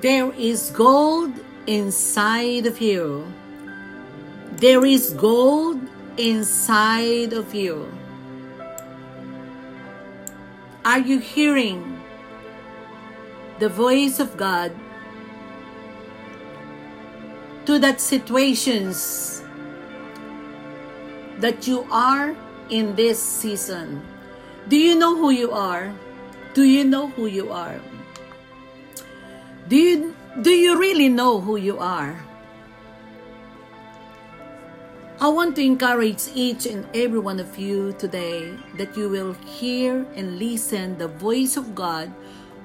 There is gold inside of you. There is gold inside of you. Are you hearing the voice of God to that situations that you are in this season? Do you know who you are? Do you know who you are? Do you do you really know who you are? I want to encourage each and every one of you today that you will hear and listen the voice of God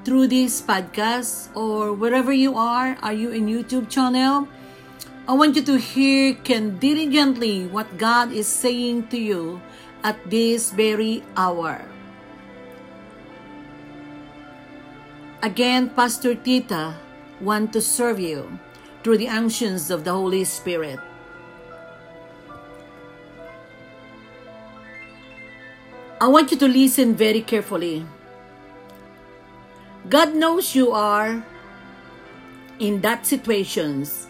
through this podcast or wherever you are. Are you in YouTube channel? I want you to hear can diligently what God is saying to you at this very hour. Again, Pastor Tita want to serve you through the unctions of the Holy Spirit. I want you to listen very carefully. God knows you are in that situations,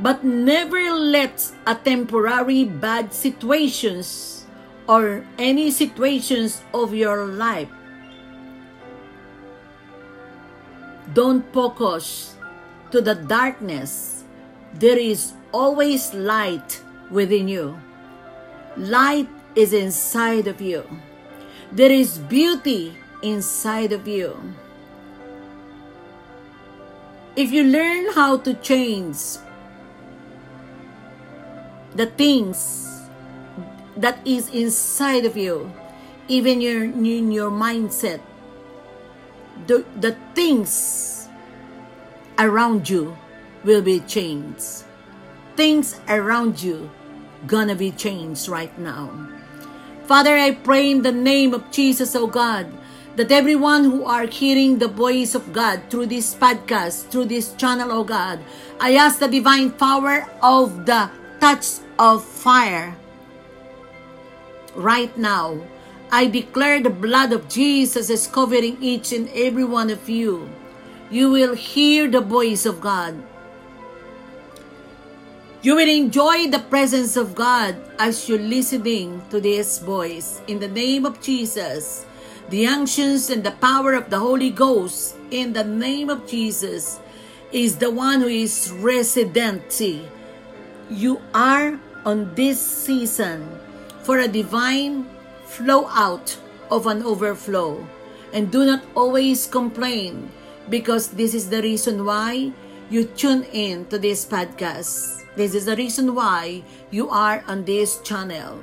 but never let a temporary bad situations or any situations of your life Don't focus to the darkness. There is always light within you. Light is inside of you. There is beauty inside of you. If you learn how to change the things that is inside of you, even your, in your mindset, the, the things around you will be changed. Things around you gonna be changed right now. Father, I pray in the name of Jesus, oh God, that everyone who are hearing the voice of God through this podcast, through this channel, oh God, I ask the divine power of the touch of fire right now I declare the blood of Jesus is covering each and every one of you. You will hear the voice of God. You will enjoy the presence of God as you're listening to this voice. In the name of Jesus, the unctions and the power of the Holy Ghost, in the name of Jesus, is the one who is residency. You are on this season for a divine flow out of an overflow. And do not always complain because this is the reason why you tune in to this podcast. This is the reason why you are on this channel.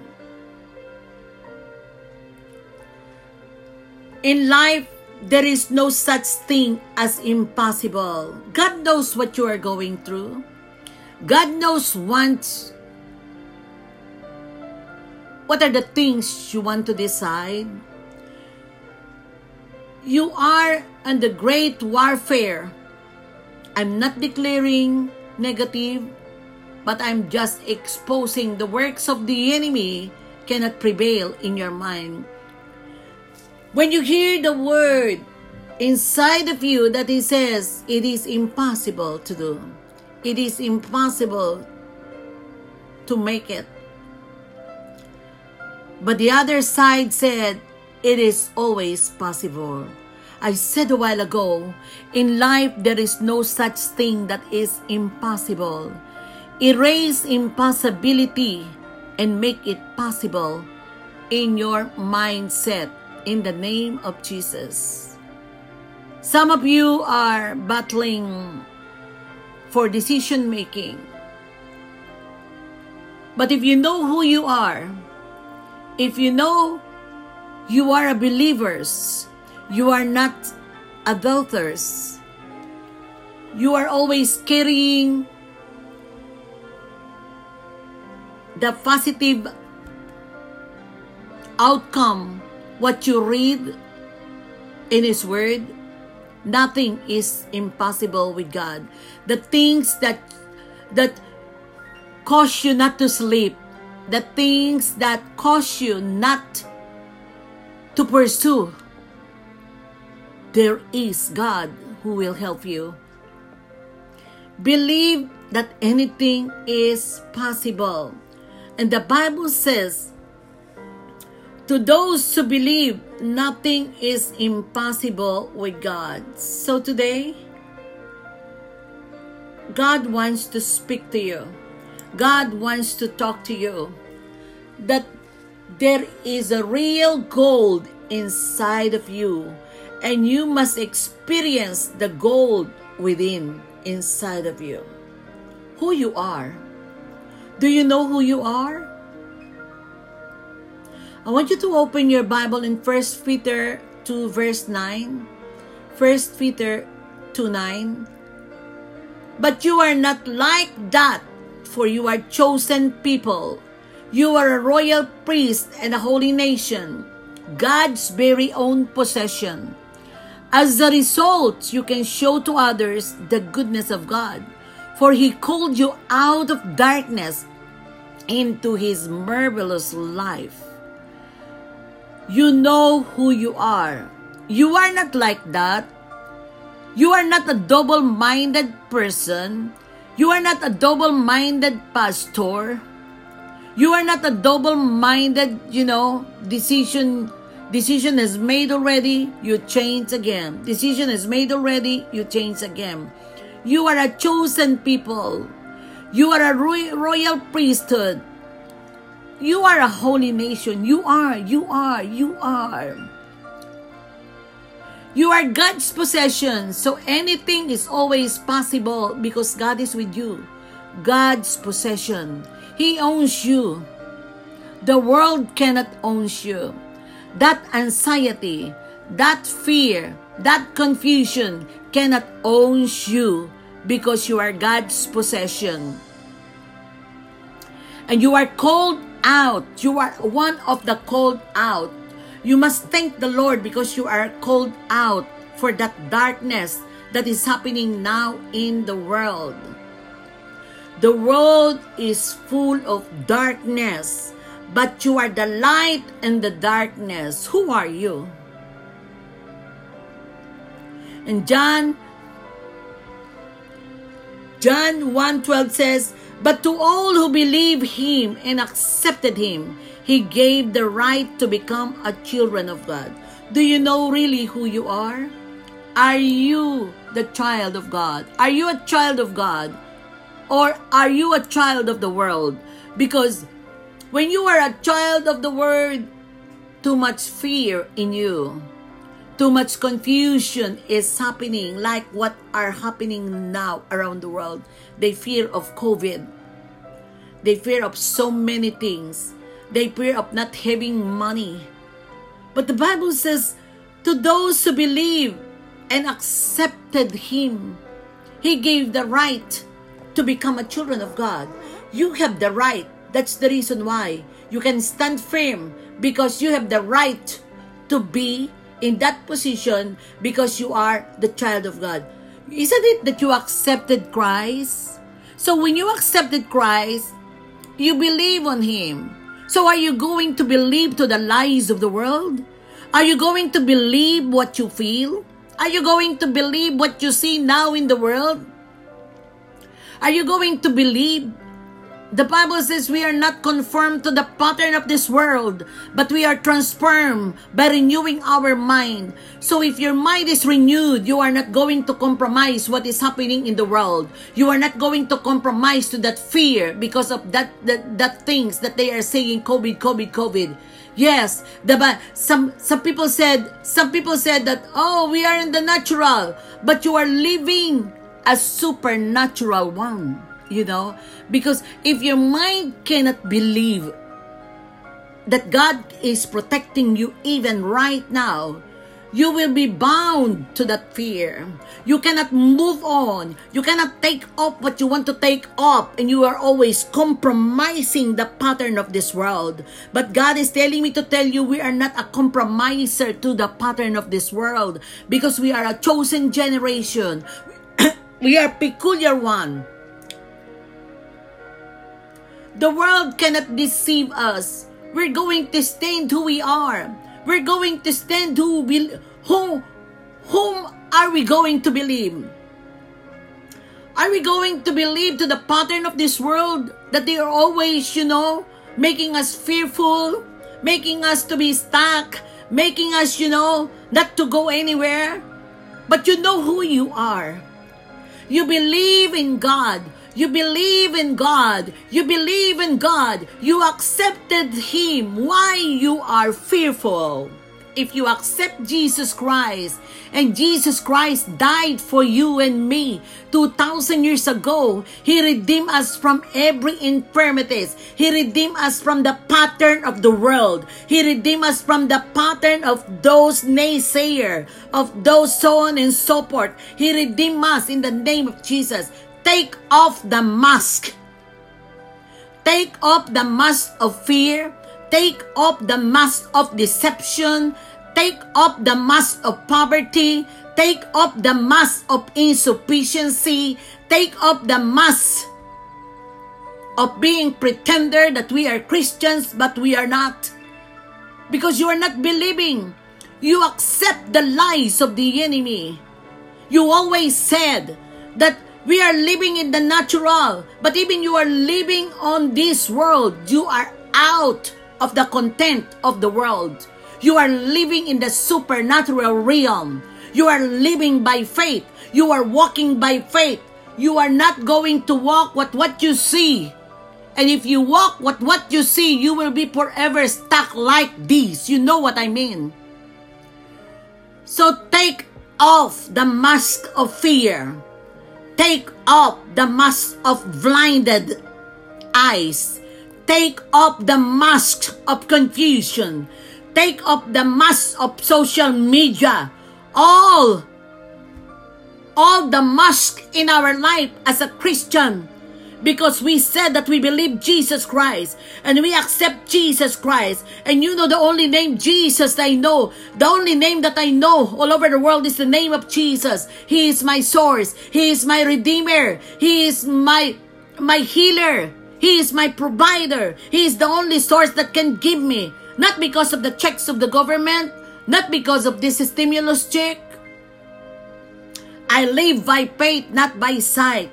In life, there is no such thing as impossible. God knows what you are going through. God knows what what are the things you want to decide? You are the great warfare. I'm not declaring negative, but I'm just exposing the works of the enemy cannot prevail in your mind. When you hear the word inside of you that it says it is impossible to do, it is impossible to make it. But the other side said, it is always possible. I said a while ago, in life there is no such thing that is impossible. Erase impossibility and make it possible in your mindset in the name of Jesus. Some of you are battling for decision making. But if you know who you are, if you know you are a believers, you are not adulterers, you are always carrying the positive outcome, what you read in His Word, nothing is impossible with God. The things that that cause you not to sleep, the things that cause you not to pursue, there is God who will help you. Believe that anything is possible. And the Bible says, to those who believe, nothing is impossible with God. So today, God wants to speak to you. God wants to talk to you. That there is a real gold inside of you, and you must experience the gold within inside of you. Who you are. Do you know who you are? I want you to open your Bible in 1 Peter 2 verse 9. 1 Peter 2 9. But you are not like that, for you are chosen people. You are a royal priest and a holy nation, God's very own possession. As a result, you can show to others the goodness of God, for He called you out of darkness into His marvelous life. You know who you are. You are not like that. You are not a double minded person. You are not a double minded pastor. You are not a double minded, you know, decision Decision is made already, you change again. Decision is made already, you change again. You are a chosen people. You are a royal priesthood. You are a holy nation. You are, you are, you are. You are God's possession. So anything is always possible because God is with you. God's possession. He owns you. The world cannot own you that anxiety, that fear, that confusion cannot own you because you are God's possession. And you are called out. You are one of the called out. You must thank the Lord because you are called out for that darkness that is happening now in the world. The world is full of darkness but you are the light in the darkness. Who are you? And John John 1:12 says, "But to all who believe him and accepted him, he gave the right to become a children of God." Do you know really who you are? Are you the child of God? Are you a child of God? Or are you a child of the world? Because when you are a child of the world, too much fear in you. Too much confusion is happening like what are happening now around the world. They fear of COVID. They fear of so many things. They fear of not having money. But the Bible says, to those who believe and accepted Him, He gave the right to become a children of God. You have the right that's the reason why you can stand firm because you have the right to be in that position because you are the child of God. Isn't it that you accepted Christ? So when you accepted Christ, you believe on Him. So are you going to believe to the lies of the world? Are you going to believe what you feel? Are you going to believe what you see now in the world? Are you going to believe the Bible says we are not conformed to the pattern of this world, but we are transformed by renewing our mind. So if your mind is renewed, you are not going to compromise what is happening in the world. You are not going to compromise to that fear because of that that, that things that they are saying COVID, COVID, COVID. Yes, the some some people said some people said that oh we are in the natural, but you are living a supernatural one you know because if your mind cannot believe that God is protecting you even right now you will be bound to that fear. You cannot move on. You cannot take off what you want to take off, and you are always compromising the pattern of this world. But God is telling me to tell you we are not a compromiser to the pattern of this world because we are a chosen generation. We are peculiar one. The world cannot deceive us. We're going to stand who we are. We're going to stand who will, whom, whom are we going to believe? Are we going to believe to the pattern of this world that they are always, you know, making us fearful, making us to be stuck, making us, you know, not to go anywhere? But you know who you are. You believe in God. You believe in God. You believe in God. You accepted Him. Why you are fearful? If you accept Jesus Christ, and Jesus Christ died for you and me 2,000 years ago, He redeemed us from every infirmities. He redeemed us from the pattern of the world. He redeemed us from the pattern of those naysayer, of those so on and so forth. He redeemed us in the name of Jesus. Take off the mask. Take off the mask of fear. Take off the mask of deception. Take off the mask of poverty. Take off the mask of insufficiency. Take off the mask of being pretender that we are Christians but we are not. Because you are not believing. You accept the lies of the enemy. You always said that we are living in the natural, but even you are living on this world, you are out of the content of the world. You are living in the supernatural realm. You are living by faith. You are walking by faith. You are not going to walk with what you see. And if you walk with what you see, you will be forever stuck like this. You know what I mean. So take off the mask of fear Take off the mask of blinded eyes. Take off the mask of confusion. Take off the mask of social media. All, all the mask in our life as a Christian because we said that we believe Jesus Christ and we accept Jesus Christ. And you know the only name Jesus I know, the only name that I know all over the world is the name of Jesus. He is my source. He is my redeemer. He is my my healer. He is my provider. He is the only source that can give me. Not because of the checks of the government, not because of this stimulus check. I live by faith, not by sight.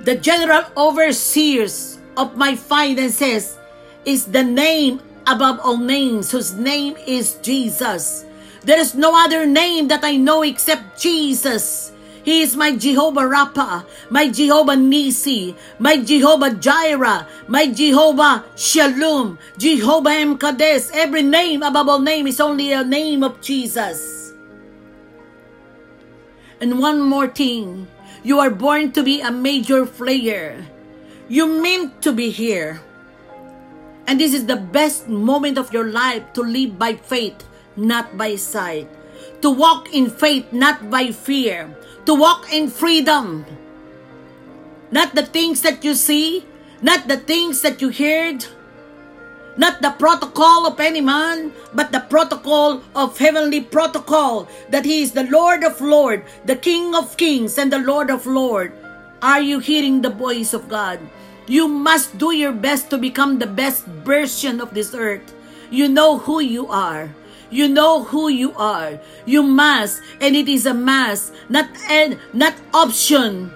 The general overseers of my finances is the name above all names, whose name is Jesus. There is no other name that I know except Jesus. He is my Jehovah Rapha, my Jehovah Nisi, my Jehovah Jireh, my Jehovah Shalom, Jehovah Emkades. Every name above all name is only a name of Jesus. And one more thing, you are born to be a major player. You meant to be here. And this is the best moment of your life to live by faith, not by sight. To walk in faith, not by fear. To walk in freedom. Not the things that you see, not the things that you heard, not the protocol of any man, but the protocol of heavenly protocol, that He is the Lord of Lords, the King of Kings, and the Lord of Lords. Are you hearing the voice of God? You must do your best to become the best version of this earth. You know who you are. You know who you are. You must, and it is a must, not an, not option.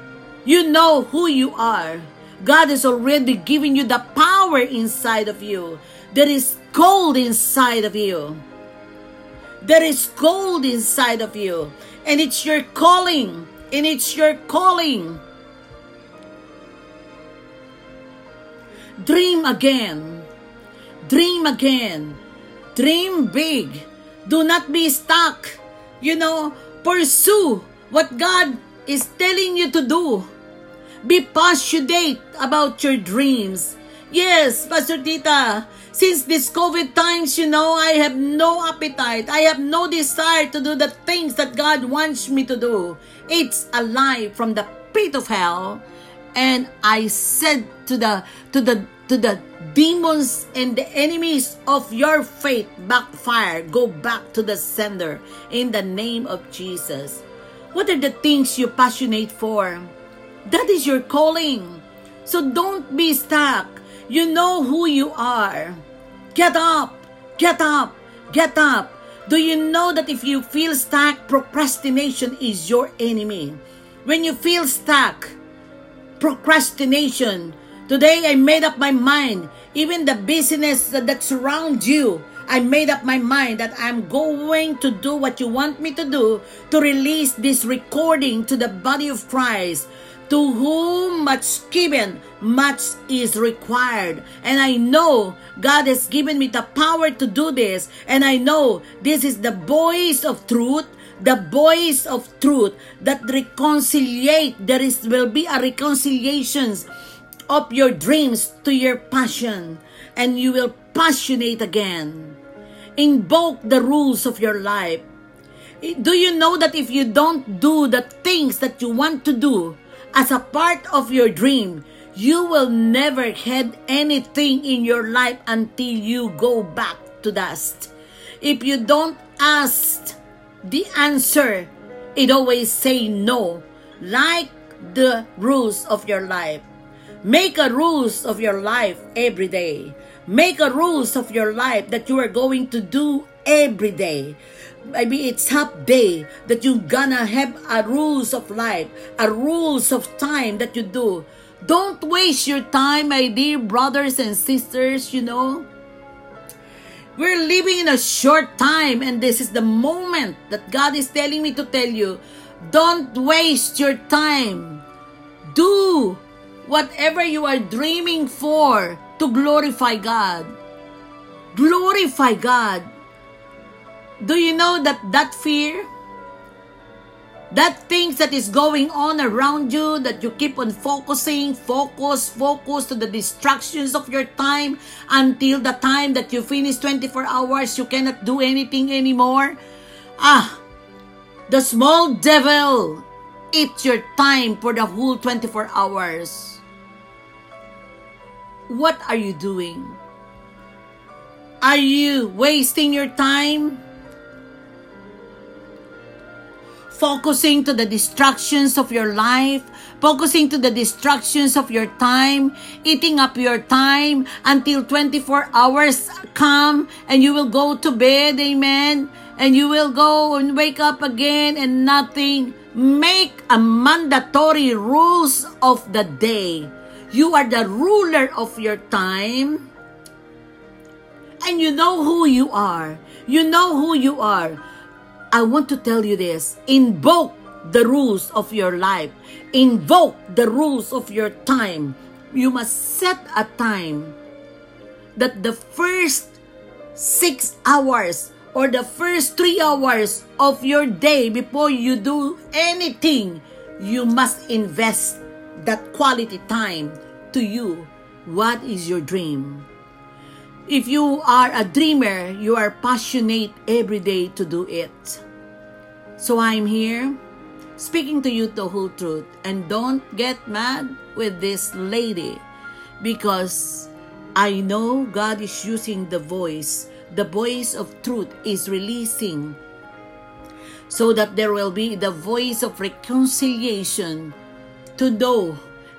You know who you are. God has already given you the power inside of you. There is gold inside of you. There is gold inside of you. And it's your calling. And it's your calling. Dream again. Dream again. Dream big. Do not be stuck. You know, pursue what God is telling you to do. Be passionate about your dreams. Yes, Pastor Tita, since this COVID times, you know, I have no appetite. I have no desire to do the things that God wants me to do. It's a lie from the pit of hell. And I said to the to the to the demons and the enemies of your faith backfire. Go back to the sender in the name of Jesus. What are the things you're passionate for? That is your calling. So don't be stuck. You know who you are. Get up, get up, get up. Do you know that if you feel stuck, procrastination is your enemy? When you feel stuck, procrastination, today I made up my mind, even the business that surrounds you, I made up my mind that I'm going to do what you want me to do to release this recording to the body of Christ. To whom much given, much is required. And I know God has given me the power to do this. And I know this is the voice of truth the voice of truth that reconciliate there is will be a reconciliations of your dreams to your passion and you will passionate again invoke the rules of your life do you know that if you don't do the things that you want to do as a part of your dream, you will never have anything in your life until you go back to dust. If you don't ask the answer, it always say no, like the rules of your life. Make a rules of your life every day. Make a rules of your life that you are going to do every day maybe it's half day that you gonna have a rules of life a rules of time that you do don't waste your time my dear brothers and sisters you know we're living in a short time and this is the moment that god is telling me to tell you. Don't waste your time. Do whatever you are dreaming for to glorify god. Glorify god. Do you know that that fear, that things that is going on around you, that you keep on focusing, focus, focus to the distractions of your time until the time that you finish 24 hours, you cannot do anything anymore? Ah, the small devil eats your time for the whole 24 hours. What are you doing? Are you wasting your time? Focusing to the distractions of your life, focusing to the distractions of your time, eating up your time until 24 hours come and you will go to bed, amen, and you will go and wake up again and nothing. Make a mandatory rules of the day. You are the ruler of your time. And you know who you are. You know who you are. I want to tell you this invoke the rules of your life, invoke the rules of your time. You must set a time that the first six hours or the first three hours of your day before you do anything, you must invest that quality time to you. What is your dream? If you are a dreamer, you are passionate every day to do it. So I'm here speaking to you the whole truth. And don't get mad with this lady because I know God is using the voice. The voice of truth is releasing so that there will be the voice of reconciliation to know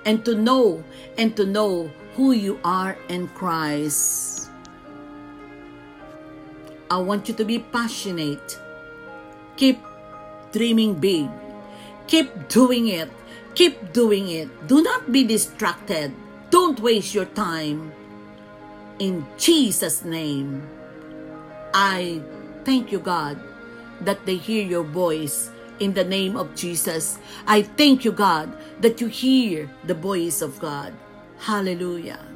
and to know and to know who you are in Christ. I want you to be passionate. Keep dreaming big. Keep doing it. Keep doing it. Do not be distracted. Don't waste your time. In Jesus' name, I thank you, God, that they hear your voice in the name of Jesus. I thank you, God, that you hear the voice of God. Hallelujah.